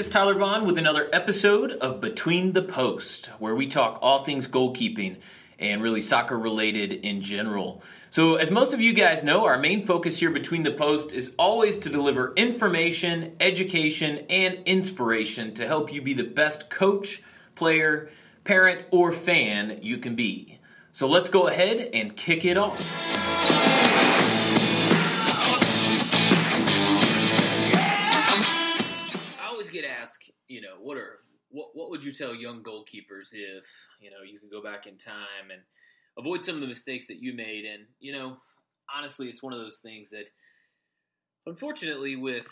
this is Tyler Vaughn with another episode of Between the Post, where we talk all things goalkeeping and really soccer related in general. So, as most of you guys know, our main focus here between the post is always to deliver information, education, and inspiration to help you be the best coach, player, parent, or fan you can be. So, let's go ahead and kick it off. You know, what are what what would you tell young goalkeepers if you know you could go back in time and avoid some of the mistakes that you made? And you know, honestly, it's one of those things that, unfortunately, with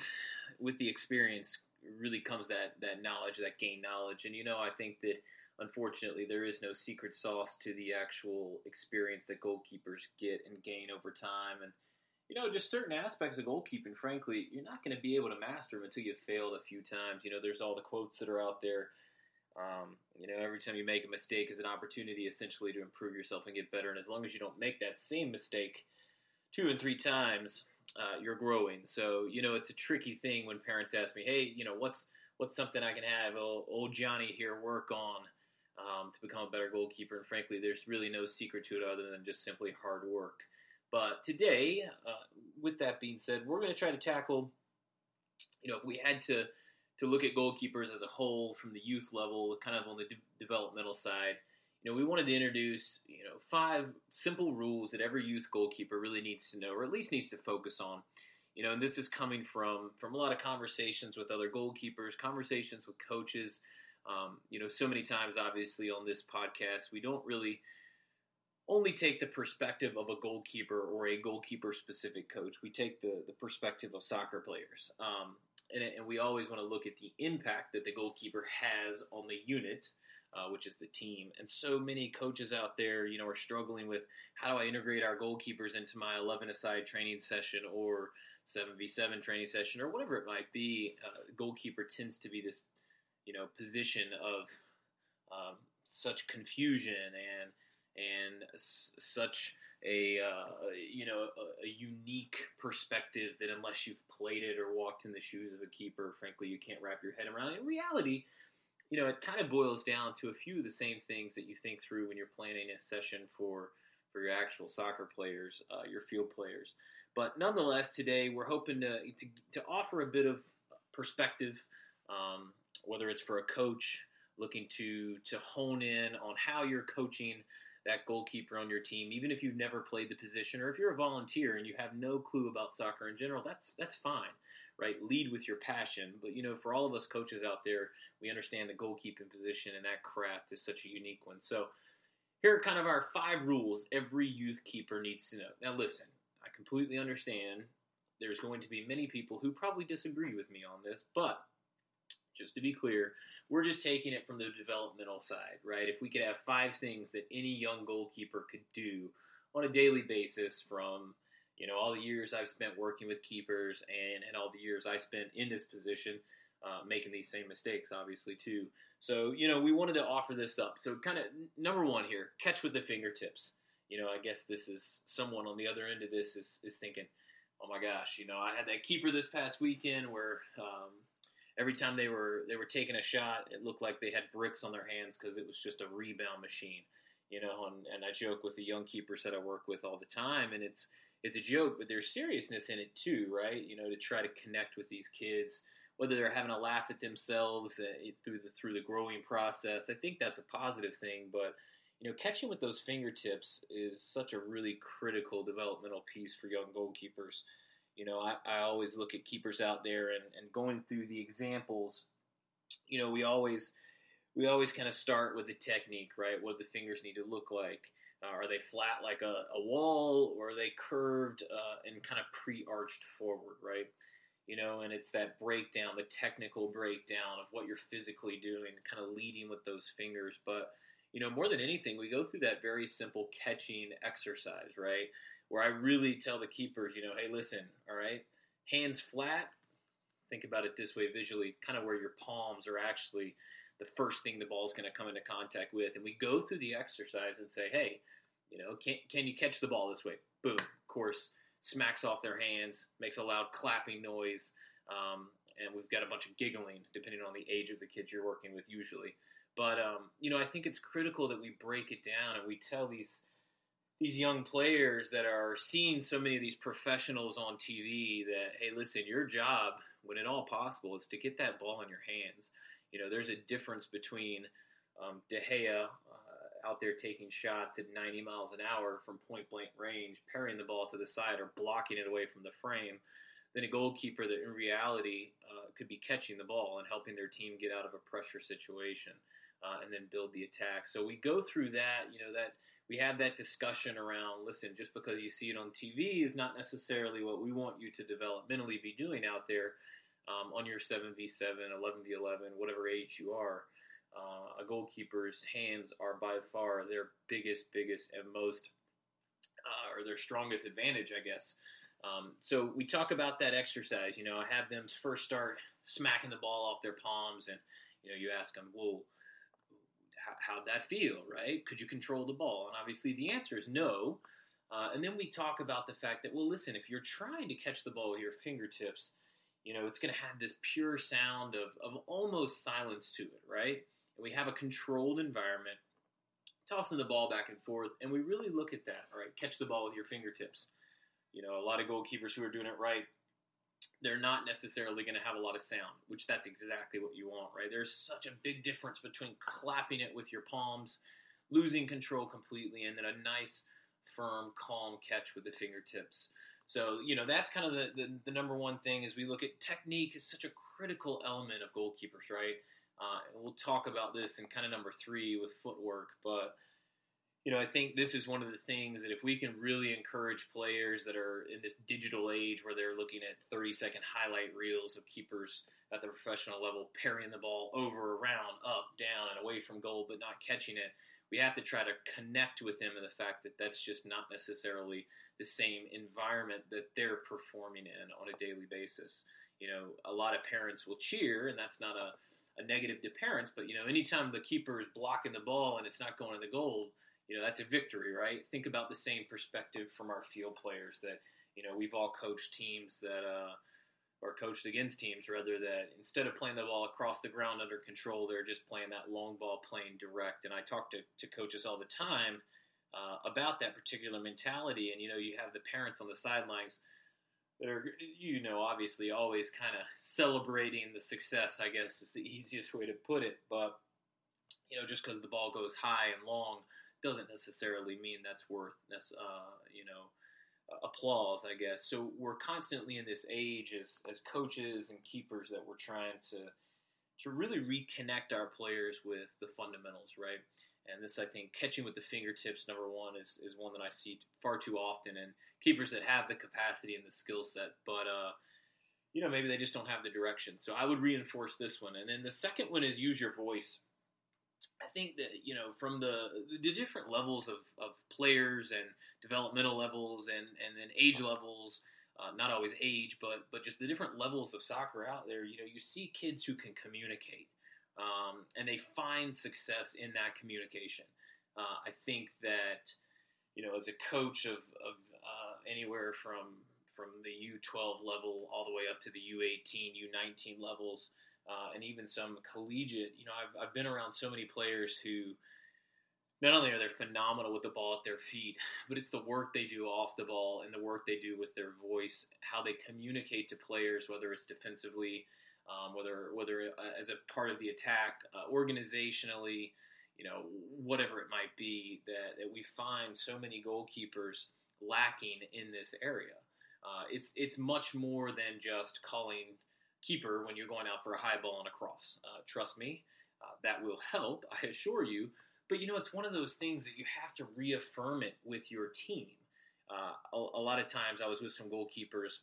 with the experience, really comes that that knowledge, that gain knowledge. And you know, I think that unfortunately there is no secret sauce to the actual experience that goalkeepers get and gain over time. And you know, just certain aspects of goalkeeping, frankly, you're not going to be able to master them until you've failed a few times. You know, there's all the quotes that are out there. Um, you know, every time you make a mistake is an opportunity essentially to improve yourself and get better. And as long as you don't make that same mistake two and three times, uh, you're growing. So, you know, it's a tricky thing when parents ask me, hey, you know, what's what's something I can have old, old Johnny here work on um, to become a better goalkeeper? And frankly, there's really no secret to it other than just simply hard work. But today, uh, with that being said, we're going to try to tackle, you know, if we had to to look at goalkeepers as a whole from the youth level, kind of on the de- developmental side, you know, we wanted to introduce, you know, five simple rules that every youth goalkeeper really needs to know, or at least needs to focus on. You know, and this is coming from from a lot of conversations with other goalkeepers, conversations with coaches. Um, you know, so many times, obviously, on this podcast, we don't really only take the perspective of a goalkeeper or a goalkeeper specific coach. We take the, the perspective of soccer players. Um, and, and, we always want to look at the impact that the goalkeeper has on the unit, uh, which is the team. And so many coaches out there, you know, are struggling with how do I integrate our goalkeepers into my 11 aside training session or 7v7 training session or whatever it might be. Uh, goalkeeper tends to be this, you know, position of um, such confusion and and s- such a uh, you know a, a, unique perspective that unless you've played it or walked in the shoes of a keeper, frankly, you can't wrap your head around. In reality, you know it kind of boils down to a few of the same things that you think through when you're planning a session for for your actual soccer players, uh, your field players. But nonetheless, today we're hoping to to, to offer a bit of perspective, um, whether it's for a coach looking to to hone in on how you're coaching that goalkeeper on your team, even if you've never played the position, or if you're a volunteer and you have no clue about soccer in general, that's that's fine, right? Lead with your passion. But you know, for all of us coaches out there, we understand the goalkeeping position and that craft is such a unique one. So here are kind of our five rules every youth keeper needs to know. Now listen, I completely understand there's going to be many people who probably disagree with me on this, but just to be clear, we're just taking it from the developmental side, right? If we could have five things that any young goalkeeper could do on a daily basis from you know all the years I've spent working with keepers and, and all the years I spent in this position uh, making these same mistakes obviously too. So you know we wanted to offer this up. So kind of number one here catch with the fingertips. You know I guess this is someone on the other end of this is, is thinking oh my gosh you know I had that keeper this past weekend where um, every time they were they were taking a shot, it looked like they had bricks on their hands because it was just a rebound machine. You know, and, and I joke with the young keepers that I work with all the time, and it's it's a joke, but there's seriousness in it too, right? You know, to try to connect with these kids, whether they're having a laugh at themselves uh, through the through the growing process. I think that's a positive thing, but you know, catching with those fingertips is such a really critical developmental piece for young goalkeepers. You know, I, I always look at keepers out there and, and going through the examples. You know, we always we always kind of start with the technique, right? What the fingers need to look like. Uh, are they flat like a, a, wall, or are they curved uh, and kind of pre-arched forward, right? You know, and it's that breakdown, the technical breakdown of what you're physically doing, kind of leading with those fingers. But you know, more than anything, we go through that very simple catching exercise, right? Where I really tell the keepers, you know, hey, listen, all right, hands flat. Think about it this way visually, kind of where your palms are actually the first thing the ball is going to come into contact with. And we go through the exercise and say, hey, you know, can, can you catch the ball this way? Boom. Of course, smacks off their hands, makes a loud clapping noise. Um, and we've got a bunch of giggling depending on the age of the kids you're working with usually. But um, you know, I think it's critical that we break it down and we tell these these young players that are seeing so many of these professionals on TV that hey, listen, your job when at all possible is to get that ball in your hands. You know, there's a difference between um, De Gea uh, out there taking shots at 90 miles an hour from point blank range, parrying the ball to the side or blocking it away from the frame, than a goalkeeper that in reality uh, could be catching the ball and helping their team get out of a pressure situation uh, and then build the attack. So we go through that, you know, that we have that discussion around listen, just because you see it on TV is not necessarily what we want you to developmentally be doing out there um, on your 7v7, 11v11, whatever age you are. Uh, a goalkeeper's hands are by far their biggest, biggest, and most, uh, or their strongest advantage, I guess. Um, so we talk about that exercise. You know, I have them first start smacking the ball off their palms, and you know, you ask them, "Well, how'd that feel, right? Could you control the ball? And obviously the answer is no. Uh, and then we talk about the fact that, well, listen, if you're trying to catch the ball with your fingertips, you know, it's going to have this pure sound of, of almost silence to it, right? And we have a controlled environment, tossing the ball back and forth, and we really look at that, all right? Catch the ball with your fingertips. You know, a lot of goalkeepers who are doing it right they're not necessarily going to have a lot of sound, which that's exactly what you want, right? There's such a big difference between clapping it with your palms, losing control completely, and then a nice, firm, calm catch with the fingertips. So, you know, that's kind of the, the, the number one thing is we look at technique is such a critical element of goalkeepers, right? Uh, we'll talk about this in kind of number three with footwork, but – you know, I think this is one of the things that if we can really encourage players that are in this digital age where they're looking at 30 second highlight reels of keepers at the professional level parrying the ball over, around, up, down, and away from goal, but not catching it, we have to try to connect with them in the fact that that's just not necessarily the same environment that they're performing in on a daily basis. You know, a lot of parents will cheer, and that's not a, a negative to parents, but you know, anytime the keeper is blocking the ball and it's not going to the goal, you know that's a victory, right? Think about the same perspective from our field players that you know we've all coached teams that uh, or coached against teams rather that instead of playing the ball across the ground under control, they're just playing that long ball, playing direct. And I talk to, to coaches all the time uh, about that particular mentality. And you know, you have the parents on the sidelines that are, you know, obviously always kind of celebrating the success. I guess is the easiest way to put it. But you know, just because the ball goes high and long doesn't necessarily mean that's worth uh, you know applause, I guess. So we're constantly in this age as as coaches and keepers that we're trying to to really reconnect our players with the fundamentals, right? And this, I think, catching with the fingertips, number one, is, is one that I see far too often in keepers that have the capacity and the skill set, but uh, you know maybe they just don't have the direction. So I would reinforce this one, and then the second one is use your voice. I think that you know from the the different levels of, of players and developmental levels and and then age levels, uh, not always age, but but just the different levels of soccer out there. You know, you see kids who can communicate, um, and they find success in that communication. Uh, I think that you know, as a coach of of uh, anywhere from from the U12 level all the way up to the U18, U19 levels uh, and even some collegiate. You know, I've, I've been around so many players who not only are they phenomenal with the ball at their feet, but it's the work they do off the ball and the work they do with their voice, how they communicate to players, whether it's defensively, um, whether whether uh, as a part of the attack, uh, organizationally, you know, whatever it might be, that, that we find so many goalkeepers lacking in this area. Uh, it's it's much more than just calling keeper when you're going out for a high ball and a cross. Uh, trust me, uh, that will help, I assure you. But you know, it's one of those things that you have to reaffirm it with your team. Uh, a, a, lot of times, I was with some goalkeepers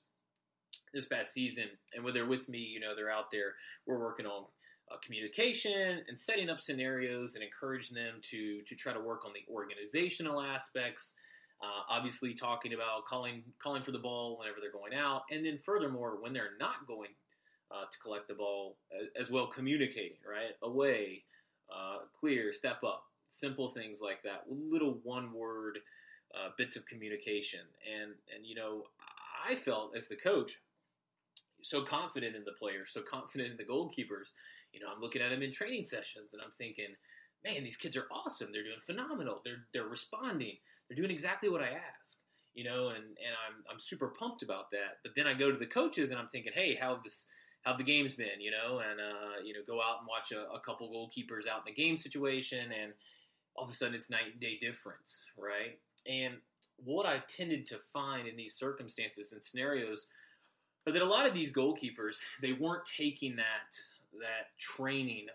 this past season, and when they're with me, you know, they're out there. We're working on uh, communication and setting up scenarios and encouraging them to to try to work on the organizational aspects. Uh, obviously, talking about calling calling for the ball whenever they're going out, and then furthermore, when they're not going uh, to collect the ball, as well communicating, right? Away, uh, clear, step up, simple things like that, little one word uh, bits of communication. And, and, you know, I felt as the coach, so confident in the players, so confident in the goalkeepers. You know, I'm looking at them in training sessions and I'm thinking, man, these kids are awesome. They're doing phenomenal. They're they're responding. They're doing exactly what I ask. You know, and and I'm I'm super pumped about that. But then I go to the coaches and I'm thinking, hey, how this how the game's been, you know, and uh, you know, go out and watch a, a couple goalkeepers out in the game situation, and all of a sudden it's night and day difference, right? And what I've tended to find in these circumstances and scenarios are that a lot of these goalkeepers they weren't taking that that training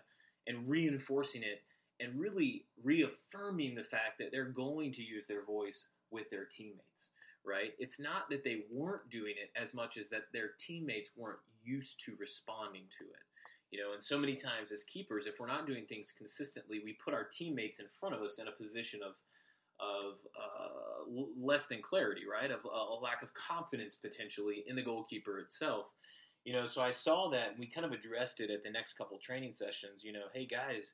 and reinforcing it and really reaffirming the fact that they're going to use their voice with their teammates right it's not that they weren't doing it as much as that their teammates weren't used to responding to it you know and so many times as keepers if we're not doing things consistently we put our teammates in front of us in a position of of uh, less than clarity, right? Of a lack of confidence potentially in the goalkeeper itself. You know, so I saw that and we kind of addressed it at the next couple training sessions. You know, hey guys,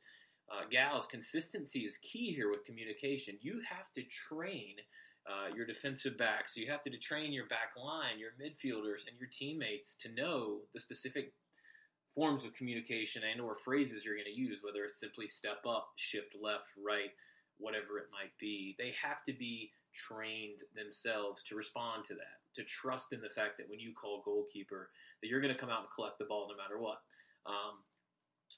uh, gals, consistency is key here with communication. You have to train uh, your defensive backs. So you have to train your back line, your midfielders, and your teammates to know the specific forms of communication and or phrases you're going to use, whether it's simply step up, shift left, right, whatever it might be. They have to be trained themselves to respond to that, to trust in the fact that when you call goalkeeper, that you're going to come out and collect the ball no matter what. Um,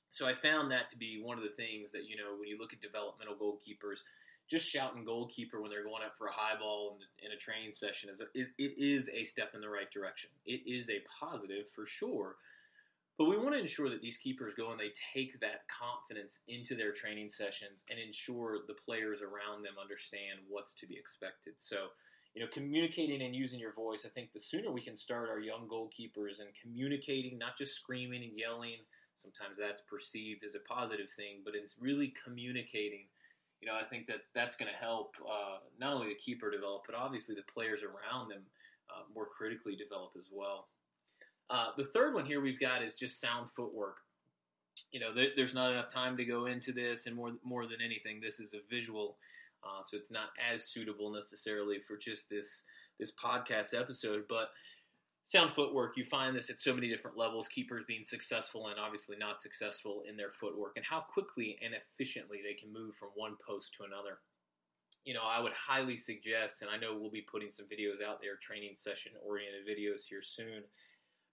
so I found that to be one of the things that you know when you look at developmental goalkeepers, just shouting goalkeeper when they're going up for a high ball in, in a training session is a, it, it is a step in the right direction. It is a positive for sure, but we want to ensure that these keepers go and they take that confidence into their training sessions and ensure the players around them understand what's to be expected. So, you know, communicating and using your voice, I think the sooner we can start our young goalkeepers and communicating, not just screaming and yelling. Sometimes that's perceived as a positive thing, but it's really communicating. You know, I think that that's going to help uh, not only the keeper develop, but obviously the players around them uh, more critically develop as well. Uh, the third one here we've got is just sound footwork. You know, th- there's not enough time to go into this, and more more than anything, this is a visual, uh, so it's not as suitable necessarily for just this this podcast episode. But sound footwork, you find this at so many different levels. Keepers being successful and obviously not successful in their footwork, and how quickly and efficiently they can move from one post to another. You know, I would highly suggest, and I know we'll be putting some videos out there, training session oriented videos here soon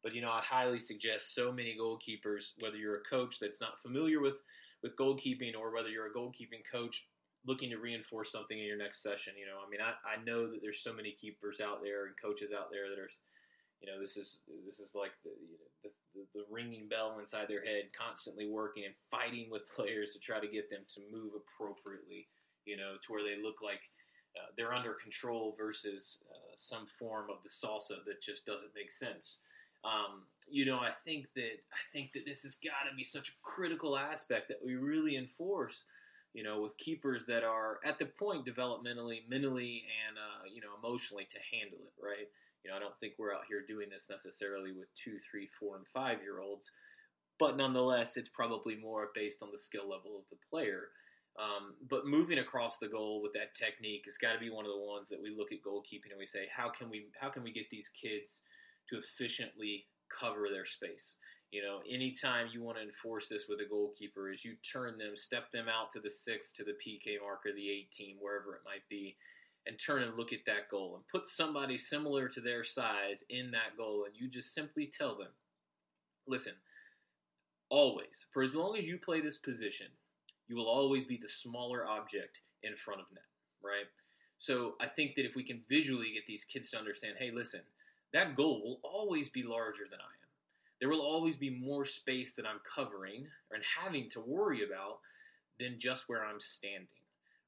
but you know, I'd highly suggest so many goalkeepers, whether you're a coach that's not familiar with with goalkeeping or whether you're a goalkeeping coach looking to reinforce something in your next session. You know, I mean, I, I know that there's so many keepers out there and coaches out there that are, you know, this is this is like the, you know, the, the, the ringing bell inside their head, constantly working and fighting with players to try to get them to move appropriately. You know, to where they look like uh, they're under control versus uh, some form of the salsa that just doesn't make sense. Um, you know, I think that I think that this has got to be such a critical aspect that we really enforce. You know, with keepers that are at the point developmentally, mentally, and uh, you know, emotionally to handle it. Right. You know, I don't think we're out here doing this necessarily with two, three, four, and five year olds, but nonetheless, it's probably more based on the skill level of the player. Um, but moving across the goal with that technique has got to be one of the ones that we look at goalkeeping and we say, how can we how can we get these kids to efficiently cover their space. You know, anytime you want to enforce this with a goalkeeper, is you turn them, step them out to the six, to the PK marker, the 18, wherever it might be, and turn and look at that goal and put somebody similar to their size in that goal, and you just simply tell them, listen, always, for as long as you play this position, you will always be the smaller object in front of net, right? So I think that if we can visually get these kids to understand, hey, listen, that goal will always be larger than I am. There will always be more space that I'm covering and having to worry about than just where I'm standing,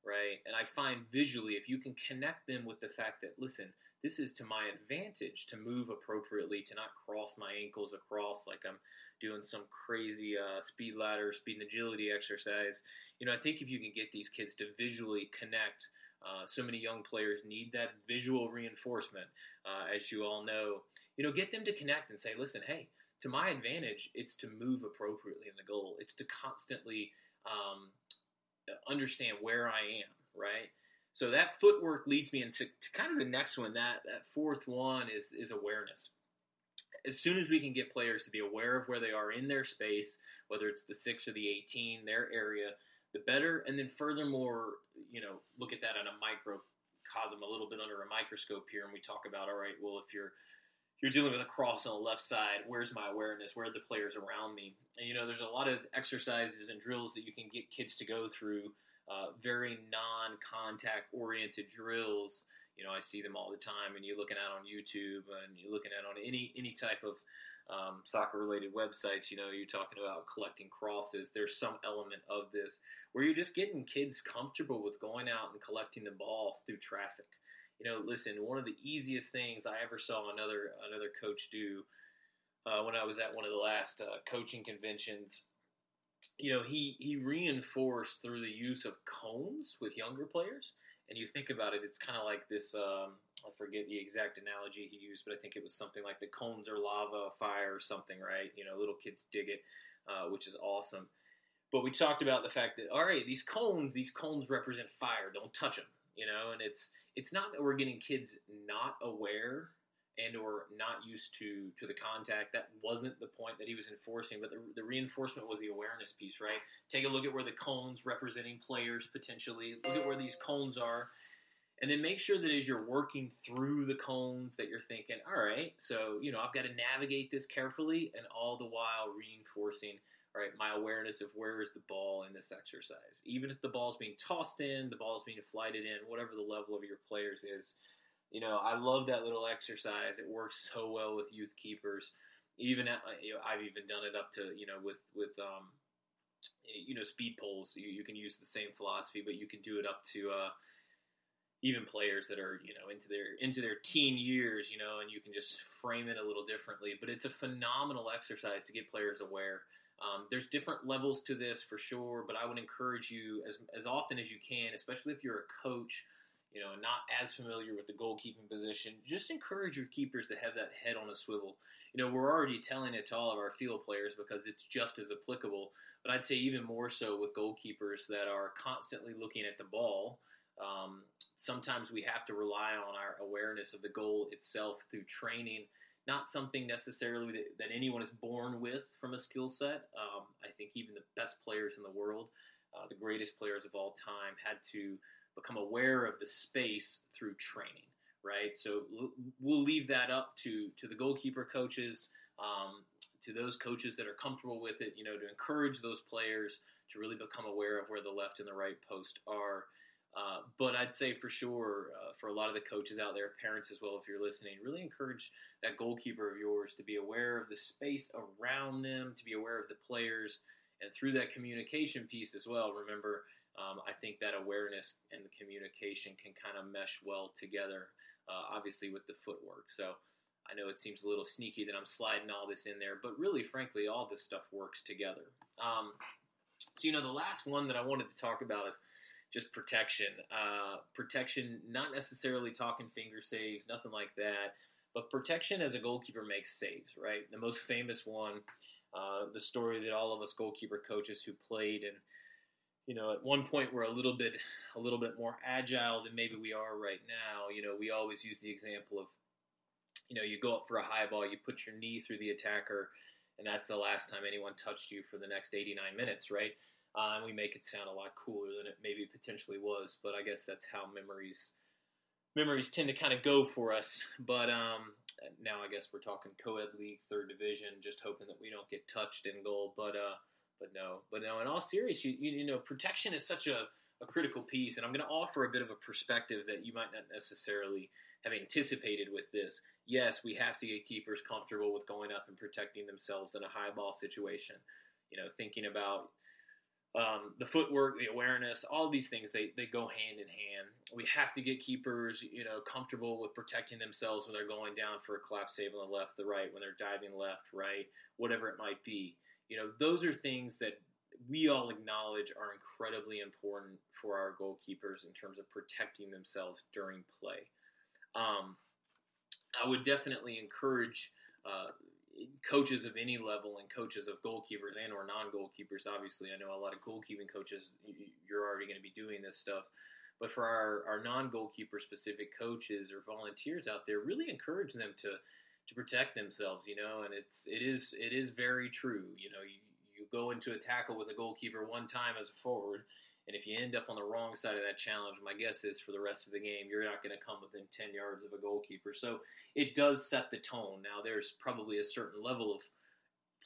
right? And I find visually, if you can connect them with the fact that, listen, this is to my advantage to move appropriately, to not cross my ankles across like I'm doing some crazy uh, speed ladder, speed and agility exercise. You know, I think if you can get these kids to visually connect uh, so many young players need that visual reinforcement, uh, as you all know. You know, get them to connect and say, listen, hey, to my advantage, it's to move appropriately in the goal. It's to constantly um, understand where I am, right? So that footwork leads me into kind of the next one. That that fourth one is is awareness. as soon as we can get players to be aware of where they are in their space, whether it's the six or the 18, their area, the better. And then furthermore, you know, look at that on a microcosm, a little bit under a microscope here, and we talk about, all right, well, if you're you're dealing with a cross on the left side. Where's my awareness? Where are the players around me? And you know, there's a lot of exercises and drills that you can get kids to go through. Uh, very non-contact oriented drills. You know, I see them all the time, and you're looking at on YouTube, and you're looking at on any any type of um, soccer-related websites. You know, you're talking about collecting crosses. There's some element of this where you're just getting kids comfortable with going out and collecting the ball through traffic you know, listen, one of the easiest things I ever saw another another coach do uh, when I was at one of the last uh, coaching conventions, you know, he he reinforced through the use of cones with younger players. And you think about it, it's kind of like this. Um, I forget the exact analogy he used, but I think it was something like the cones are lava, fire, or something, right? You know, little kids dig it, uh, which is awesome. But we talked about the fact that all right, these cones, these cones represent fire. Don't touch them you know and it's it's not that we're getting kids not aware and or not used to to the contact. That wasn't the point that he was enforcing but the, the reinforcement was the awareness piece right? Take a look at where the cones representing players potentially. Look at where these cones are. And then make sure that as you're working through the cones that you're thinking all right so you know i've got to navigate this carefully and all the while reinforcing right? My awareness of where is the ball in this exercise. Even if the ball's being tossed in, the ball's being flighted in, whatever the level of your players is. You know, I love that little exercise. It works so well with youth keepers. Even at, you know, I've even done it up to you know with with um, you know speed poles. You, you can use the same philosophy, but you can do it up to uh, even players that are you know into their into their teen years. You know, and you can just frame it a little differently. But it's a phenomenal exercise to get players aware. Um, there's different levels to this for sure, but I would encourage you as, as often as you can, especially if you're a coach, you know, not as familiar with the goalkeeping position, just encourage your keepers to have that head on a swivel. You know, we're already telling it to all of our field players because it's just as applicable, but I'd say even more so with goalkeepers that are constantly looking at the ball. Um, sometimes we have to rely on our awareness of the goal itself through training not something necessarily that, that anyone is born with from a skill set. Um, I think even the best players in the world, uh, the greatest players of all time, had to become aware of the space through training. Right, so we'll leave that up to to the goalkeeper coaches, um, to those coaches that are comfortable with it. You know, to encourage those players to really become aware of where the left and the right post are. Uh, but I'd say for sure, uh, for a lot of the coaches out there, parents as well, if you're listening, really encourage that goalkeeper of yours to be aware of the space around them, to be aware of the players, and through that communication piece as well. Remember, um, I think that awareness and the communication can kind of mesh well together, uh, obviously, with the footwork. So I know it seems a little sneaky that I'm sliding all this in there, but really, frankly, all this stuff works together. Um, so, you know, the last one that I wanted to talk about is just protection. Uh, protection, not necessarily talking finger saves, nothing like that, but protection as a goalkeeper makes saves, right? The most famous one, uh, the story that all of us goalkeeper coaches who played and you know at one point we're a little bit a little bit more agile than maybe we are right now. You know, we always use the example of you know you go up for a high ball, you put your knee through the attacker, and that's the last time anyone touched you for the next 89 minutes, right? Uh, and we make it sound a lot cooler than it maybe potentially was. But I guess that's how memories memories tend to kind of go for us. But um, now I guess we're talking co-ed league, third division, just hoping that we don't get touched in goal. But uh, but no, but no. In all seriousness, you, you, know, protection is such a, a critical piece, and I'm going to offer a bit of a perspective that you might not necessarily have anticipated with this. Yes, we have to get keepers comfortable with going up and protecting themselves in a high ball situation. You know, thinking about um, the footwork, the awareness, all these things they, they go hand in hand. We have to get keepers, you know, comfortable with protecting themselves when they're going down for a collapse save on the left, the right, when they're diving left, right, whatever it might be. You know, those are things that we all acknowledge are incredibly important for our goalkeepers in terms of protecting themselves during play. Um, I would definitely encourage uh, coaches of any level and coaches of goalkeepers and or non-goalkeepers obviously i know a lot of goalkeeping coaches you're already going to be doing this stuff but for our, our non-goalkeeper specific coaches or volunteers out there really encourage them to to protect themselves, you know, and it's it is it is very true. You know, you, you go into a tackle with a goalkeeper one time as a forward, and if you end up on the wrong side of that challenge, my guess is for the rest of the game, you're not going to come within 10 yards of a goalkeeper. So it does set the tone. Now, there's probably a certain level of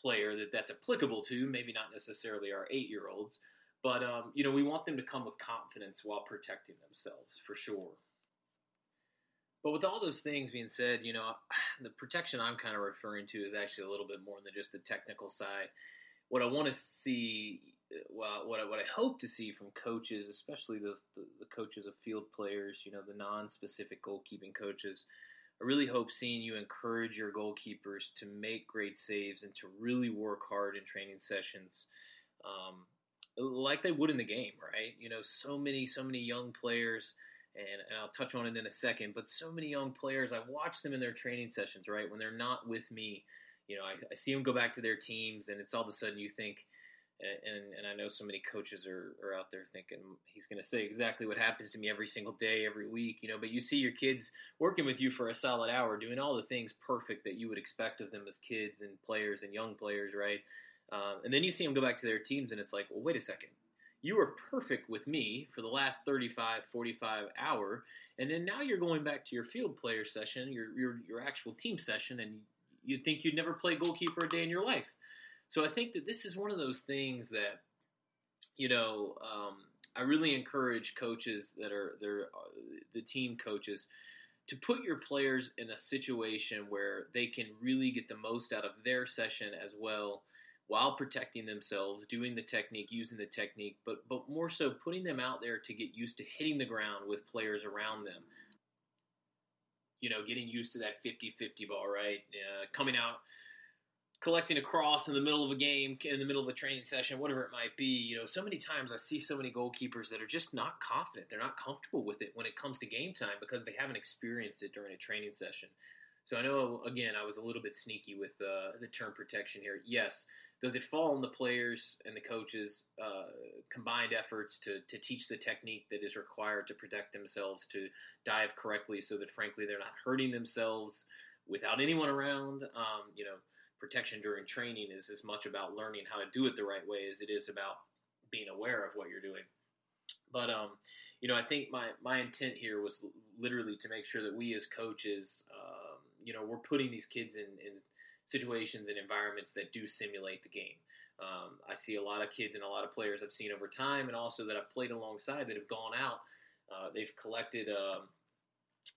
player that that's applicable to, maybe not necessarily our eight year olds, but, um, you know, we want them to come with confidence while protecting themselves, for sure. But with all those things being said, you know, the protection I'm kind of referring to is actually a little bit more than just the technical side. What I want to see, well, what I, what I hope to see from coaches, especially the, the, the coaches of field players, you know, the non-specific goalkeeping coaches, I really hope seeing you encourage your goalkeepers to make great saves and to really work hard in training sessions, um, like they would in the game, right? You know, so many, so many young players – and, and I'll touch on it in a second. But so many young players, I watch them in their training sessions, right? When they're not with me, you know, I, I see them go back to their teams, and it's all of a sudden you think, and, and I know so many coaches are, are out there thinking he's going to say exactly what happens to me every single day, every week, you know. But you see your kids working with you for a solid hour, doing all the things perfect that you would expect of them as kids and players and young players, right? Um, and then you see them go back to their teams, and it's like, well, wait a second you were perfect with me for the last 35 45 hour and then now you're going back to your field player session your, your, your actual team session and you'd think you'd never play goalkeeper a day in your life so i think that this is one of those things that you know um, i really encourage coaches that are they're uh, the team coaches to put your players in a situation where they can really get the most out of their session as well while protecting themselves, doing the technique, using the technique, but but more so putting them out there to get used to hitting the ground with players around them. You know, getting used to that 50-50 ball, right? Uh, coming out, collecting a cross in the middle of a game, in the middle of a training session, whatever it might be. You know, so many times I see so many goalkeepers that are just not confident. They're not comfortable with it when it comes to game time because they haven't experienced it during a training session. So I know, again, I was a little bit sneaky with uh, the term protection here. Yes, does it fall on the players and the coaches' uh, combined efforts to, to teach the technique that is required to protect themselves, to dive correctly, so that frankly they're not hurting themselves without anyone around? Um, you know, protection during training is as much about learning how to do it the right way as it is about being aware of what you're doing. But um, you know, I think my my intent here was literally to make sure that we as coaches, um, you know, we're putting these kids in, in situations and environments that do simulate the game. Um, I see a lot of kids and a lot of players I've seen over time, and also that I've played alongside that have gone out. Uh, they've collected.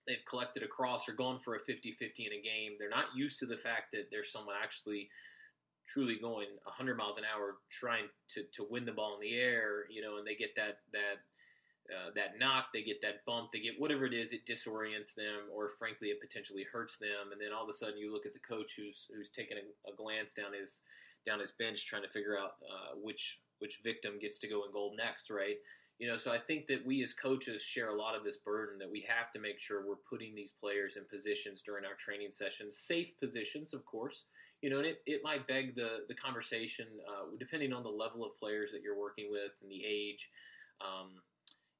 They've collected a cross or gone for a 50-50 in a game. They're not used to the fact that there's someone actually truly going 100 miles an hour trying to, to win the ball in the air, you know, and they get that that uh, that knock, they get that bump, they get whatever it is, it disorients them, or frankly, it potentially hurts them. And then all of a sudden, you look at the coach who's who's taking a, a glance down his down his bench, trying to figure out uh, which which victim gets to go in goal next, right? You know, so I think that we as coaches share a lot of this burden that we have to make sure we're putting these players in positions during our training sessions, safe positions, of course. You know, and it, it might beg the the conversation, uh, depending on the level of players that you're working with and the age. Um,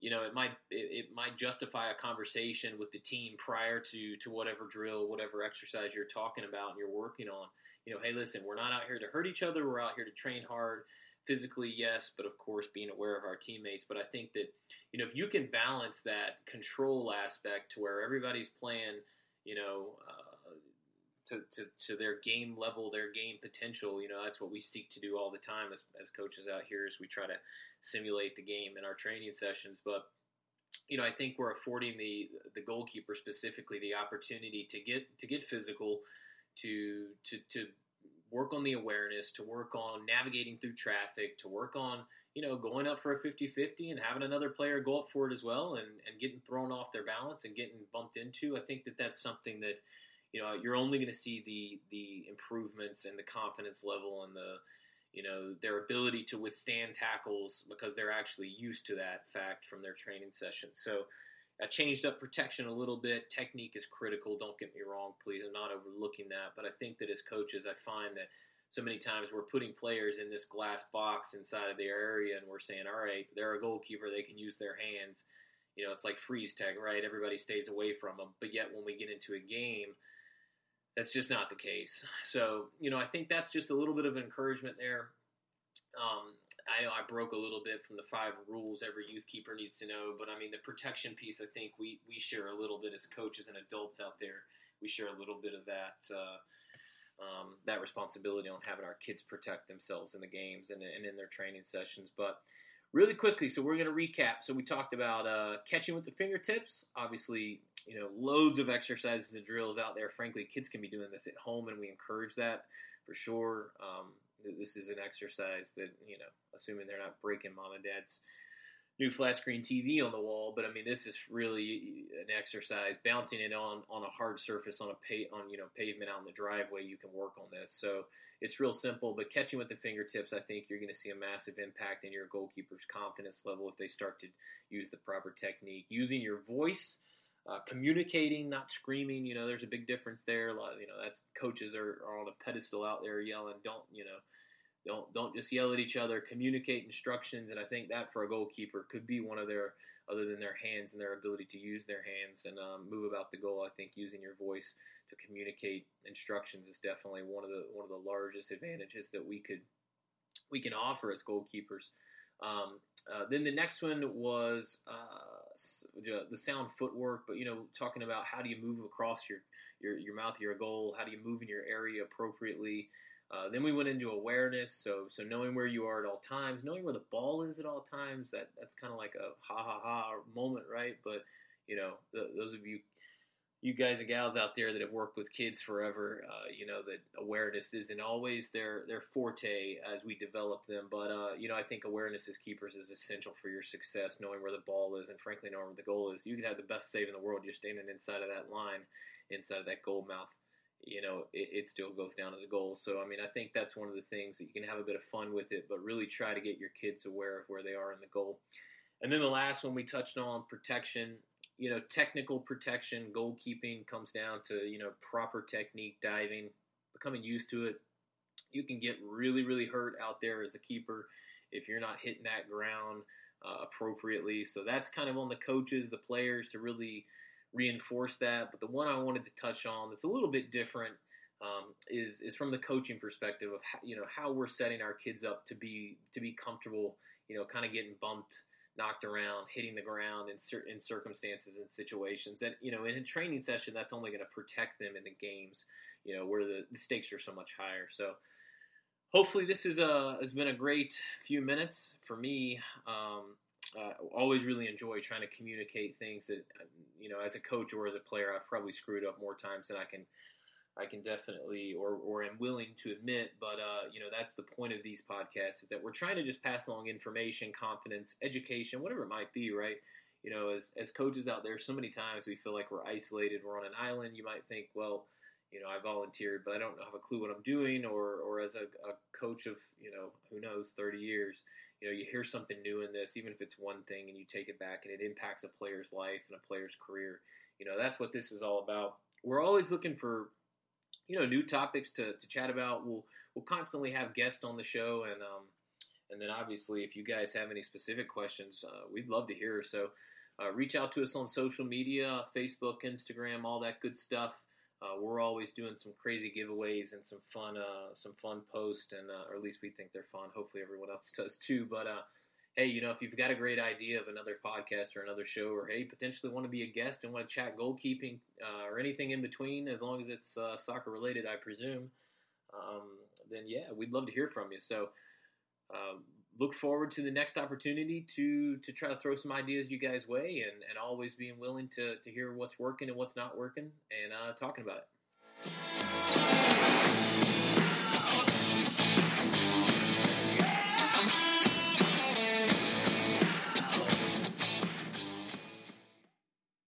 you know, it might it, it, might justify a conversation with the team prior to to whatever drill, whatever exercise you're talking about and you're working on. You know, hey, listen, we're not out here to hurt each other. We're out here to train hard physically, yes, but of course being aware of our teammates. But I think that you know if you can balance that control aspect to where everybody's playing, you know. Uh, to, to, to their game level, their game potential. You know, that's what we seek to do all the time as, as coaches out here. Is we try to simulate the game in our training sessions. But you know, I think we're affording the the goalkeeper specifically the opportunity to get to get physical, to to to work on the awareness, to work on navigating through traffic, to work on you know going up for a 50-50 and having another player go up for it as well, and and getting thrown off their balance and getting bumped into. I think that that's something that you know you're only going to see the the improvements and the confidence level and the you know their ability to withstand tackles because they're actually used to that fact from their training session. So I changed up protection a little bit. Technique is critical. Don't get me wrong, please. I'm not overlooking that, but I think that as coaches, I find that so many times we're putting players in this glass box inside of their area, and we're saying, "All right, they're a goalkeeper. They can use their hands." You know, it's like freeze tag, right? Everybody stays away from them. But yet, when we get into a game, that's just not the case. So, you know, I think that's just a little bit of encouragement there. Um, I know I broke a little bit from the five rules every youth keeper needs to know, but I mean the protection piece. I think we we share a little bit as coaches and adults out there. We share a little bit of that uh, um, that responsibility on having our kids protect themselves in the games and, and in their training sessions. But really quickly, so we're going to recap. So we talked about uh, catching with the fingertips. Obviously, you know, loads of exercises and drills out there. Frankly, kids can be doing this at home, and we encourage that for sure. Um, this is an exercise that you know, assuming they're not breaking mom and dad's new flat screen TV on the wall. But I mean, this is really an exercise. Bouncing it on on a hard surface on a pa- on you know pavement out in the driveway, you can work on this. So it's real simple. But catching with the fingertips, I think you're going to see a massive impact in your goalkeeper's confidence level if they start to use the proper technique. Using your voice. Uh, communicating, not screaming. You know, there's a big difference there. A lot, of, you know, that's coaches are, are on a pedestal out there yelling, "Don't, you know, don't don't just yell at each other. Communicate instructions, and I think that for a goalkeeper could be one of their other than their hands and their ability to use their hands and um, move about the goal. I think using your voice to communicate instructions is definitely one of the one of the largest advantages that we could we can offer as goalkeepers. Um, uh, then the next one was uh, the sound footwork, but you know, talking about how do you move across your your, your mouth, your goal, how do you move in your area appropriately. Uh, then we went into awareness, so so knowing where you are at all times, knowing where the ball is at all times. That that's kind of like a ha ha ha moment, right? But you know, the, those of you you guys and gals out there that have worked with kids forever, uh, you know that awareness isn't always their their forte as we develop them. But uh, you know, I think awareness as keepers is essential for your success. Knowing where the ball is, and frankly, knowing where the goal is. You can have the best save in the world. You're standing inside of that line, inside of that goal mouth you know, it, it, still goes down as a goal. So, I mean, I think that's one of the things that you can have a bit of fun with it, but really try to get your kids aware of where they are in the goal. And then the last one we touched on protection. You know, technical protection, goalkeeping comes down to, you know, proper technique, diving, becoming used to it. You can get really, really hurt out there as a keeper if you're not hitting that ground uh, appropriately. So that's kind of on the coaches, the players to really reinforce that. But the one I wanted to touch on that's a little bit different um, is is from the coaching perspective of how, you know how we're setting our kids up to be to be comfortable. You know, kind of getting bumped, knocked around, hitting the ground in certain circumstances and situations. That you know, in a training session, that's only going to protect them in the games. You know, where the, the stakes are so much higher. So hopefully this is a has been a great few minutes for me. Um, uh, always really enjoy trying to communicate things that you know as a coach or as a player I've probably screwed up more times than I can I can definitely or or am willing to admit but uh, you know that's the point of these podcasts is that we're trying to just pass along information confidence education whatever it might be right you know as as coaches out there so many times we feel like we're isolated we're on an island you might think well you know, I volunteered, but I don't have a clue what I'm doing, or, or as a, a coach of, you know, who knows, 30 years, you know, you hear something new in this, even if it's one thing, and you take it back, and it impacts a player's life and a player's career. You know, that's what this is all about. We're always looking for, you know, new topics to, to chat about. We'll we'll constantly have guests on the show, and um, and then obviously, if you guys have any specific questions, uh, we'd love to hear. So, uh, reach out to us on social media, Facebook, Instagram, all that good stuff. Uh, we're always doing some crazy giveaways and some fun, uh, some fun posts, and uh, or at least we think they're fun. Hopefully, everyone else does too. But uh, hey, you know, if you've got a great idea of another podcast or another show, or hey, potentially want to be a guest and want to chat goalkeeping uh, or anything in between, as long as it's uh, soccer related, I presume, um, then yeah, we'd love to hear from you. So. Um, look forward to the next opportunity to to try to throw some ideas you guys way and, and always being willing to, to hear what's working and what's not working and uh, talking about it.